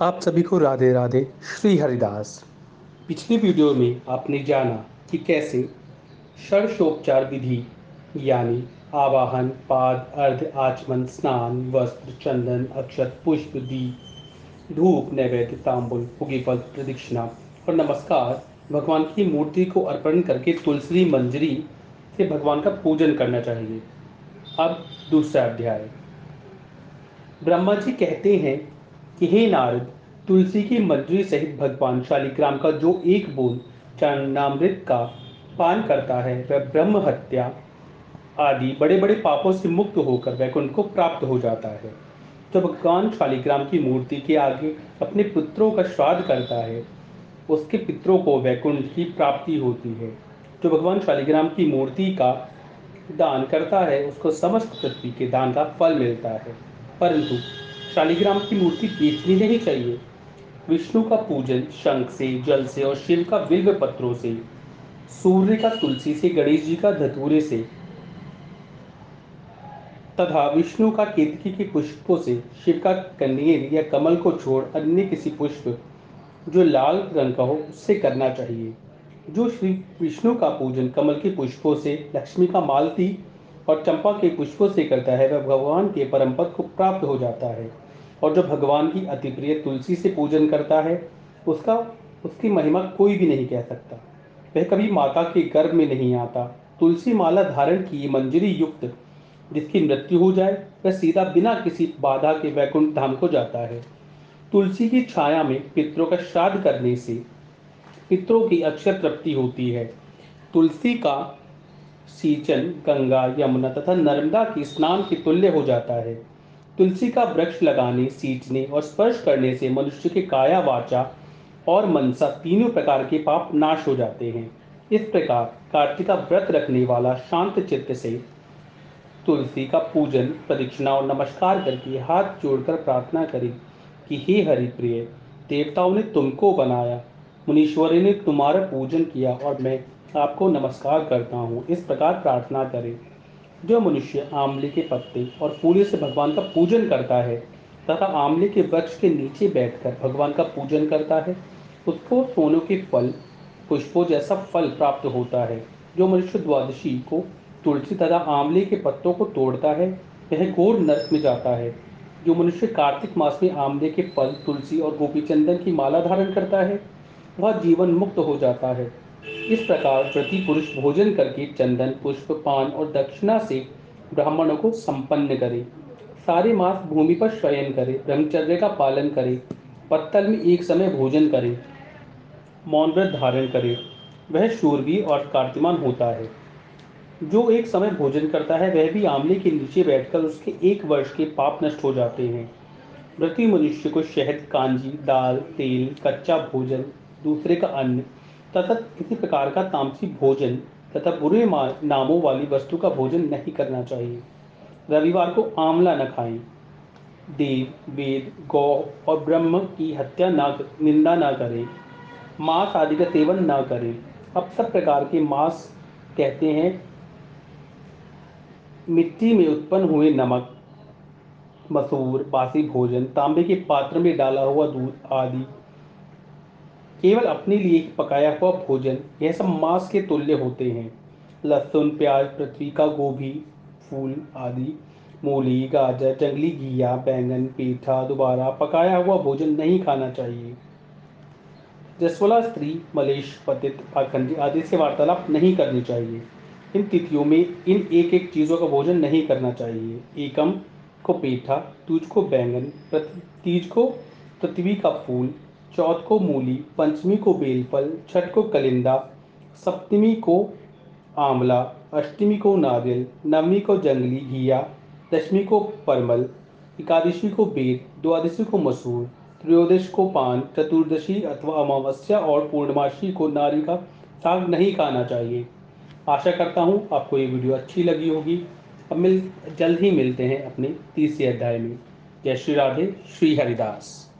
आप सभी को राधे राधे, श्री हरिदास। पिछली वीडियो में आपने जाना कि कैसे षडशोपचार विधि, यानी आवाहन, पाद, अर्ध, आचमन, स्नान, वस्त्र, चंदन, अक्षत, पुष्प दीप धूप, नैवेद्य, तांबुल फल, प्रदक्षिणा और नमस्कार। भगवान की मूर्ति को अर्पण करके तुलसी, मंजरी से भगवान का पूजन करना चाहिए। अब दूसरा अध्याय। ब्रह्मा जी कहते हैं कि हे नारद, तुलसी की मंजरी सहित भगवान शालिग्राम का जो एक बूंद चरणामृत का पान करता है, वह ब्रह्म हत्या आदि बड़े बड़े पापों से मुक्त होकर वैकुंठ को प्राप्त हो जाता है। जब भगवान शालिग्राम की मूर्ति के आगे अपने पुत्रों का श्राद्ध करता है, उसके पितरों को वैकुंठ की प्राप्ति होती है। जो भगवान शालिग्राम की मूर्ति का दान करता है, उसको समस्त पृथ्वी के दान का फल मिलता है। परंतु शालिग्राम की मूर्ति बेचनी नहीं चाहिए। विष्णु का पूजन शंख से, जल से और शिव का बिल्व पत्रों से, सूर्य का तुलसी से, गणेश जी का धतूरे से, तथा विष्णु का केतकी के पुष्पों से, शिव का कन्नेर या कमल को छोड़ अन्य किसी पुष्प जो लाल रंग का हो, उससे करना चाहिए। जो श्री विष्णु का पूजन कमल के पुष्पों से, लक्ष्मी का मालती और चंपा के पुष्पों से करता है, वह भगवान के परम पद को प्राप्त हो जाता है। और जो भगवान की अति प्रिय तुलसी से पूजन करता है, उसका, उसकी महिमा कोई भी नहीं कह सकता। वह कभी माता के गर्भ में नहीं आता। तुलसी माला धारण की मंजरी युक्त, जिसकी मृत्यु हो जाए, वह सीधा बिना किसी बाधा के वैकुंठ धाम को जाता है। तुलसी की छाया में पितरों का श्राद्ध करने से पितरों की अक्षर तृप्ति होती है। तुलसी का सींचन, गंगा, यमुना तथा नर्मदा की स्नान के तुल्य हो जाता है। तुलसी का वृक्ष लगाने, सींचने और स्पर्श करने से मनुष्य के काया वाचा और मनसा तीनों प्रकार के पाप नाश हो जाते हैं। इस प्रकार कार्तिका व्रत रखने वाला शांत चित्त से तुलसी का पूजन, प्रदक्षिणा और नमस्कार करके हाथ जोड़कर प्रार्थना करें कि हे हरि प्रिय देवताओं ने तुमको बनाया, मुनीश्वरी ने तुम्हारा पूजन किया और मैं आपको नमस्कार करता हूँ। इस प्रकार प्रार्थना करें। जो मनुष्य आंवले के पत्ते और फूले से भगवान का पूजन करता है, तथा आंवले के वृक्ष के नीचे बैठकर भगवान का पूजन करता है, उसको सोनों के फल, पुष्पों जैसा फल प्राप्त होता है, जो मनुष्य द्वादशी को तुलसी तथा आंवले के पत्तों को तोड़ता है वह घोर नरक में जाता है, जो मनुष्य कार्तिक मास में आंवले के फल, तुलसी और गोपी चंदन की माला धारण करता है, वह जीवन मुक्त हो जाता है। इस प्रकार प्रति पुरुष भोजन करके चंदन, पुष्प, पान और दक्षिणा से ब्राह्मणों को संपन्न करे। सारे मास भूमि पर शयन करे, ब्रह्मचर्य का पालन करे, पत्तल में एक समय भोजन करे, मौन व्रत धारण करे, वह शूरवीर और कार्तिमान होता है। जो एक समय भोजन करता है, वह भी आमले के नीचे बैठकर उसके एक वर्ष के पाप नष्ट हो जाते हैं। प्रति मनुष्य को शहद, कांजी, दाल, तेल, कच्चा भोजन, दूसरे का अन्न तथा किसी प्रकार का तामसी भोजन तथा बुरे नामों वाली वस्तु का भोजन नहीं करना चाहिए। रविवार को आंवला न खाएँ। देव, वेद, गौ और ब्रह्म की हत्या न निंदा न करें। मांस आदि का सेवन न करें। अब सब प्रकार के मांस कहते हैं, मिट्टी में उत्पन्न हुए नमक, मसूर, बासी भोजन, तांबे के पात्र में डाला हुआ दूध आदि केवल अपने लिए पकाया हुआ भोजन, यह सब मांस के तुल्य होते हैं। लहसुन, प्याज, पृथ्वी का गोभी, फूल आदि, मूली, गाजर, जंगली घिया, बैंगन, पेठा, दोबारा पकाया हुआ भोजन नहीं खाना चाहिए। जसवला, स्त्री, मलेश, पतित, पाखंडी आदि से वार्तालाप नहीं करनी चाहिए। इन तिथियों में इन एक एक चीज़ों का भोजन नहीं करना चाहिए। एकम को पेठा तुझ को बैंगन तीज को पृथ्वी का फूल चौथ को मूली, पंचमी को बेलफल छठ को कलिंदा, सप्तमी को आंवला, अष्टमी को नारियल, नवमी को जंगली घिया, दशमी को परमल, एकादशी को बेद द्वादशी को मसूर, त्रयोदश को पान, चतुर्दशी अथवा अमावस्या और पूर्णमासी को नारी का साग नहीं खाना चाहिए। आशा करता हूँ आपको ये वीडियो अच्छी लगी होगी। अब मिल, जल्द ही मिलते हैं अपने तीसरे अध्याय में। जय श्री राधे, श्री हरिदास।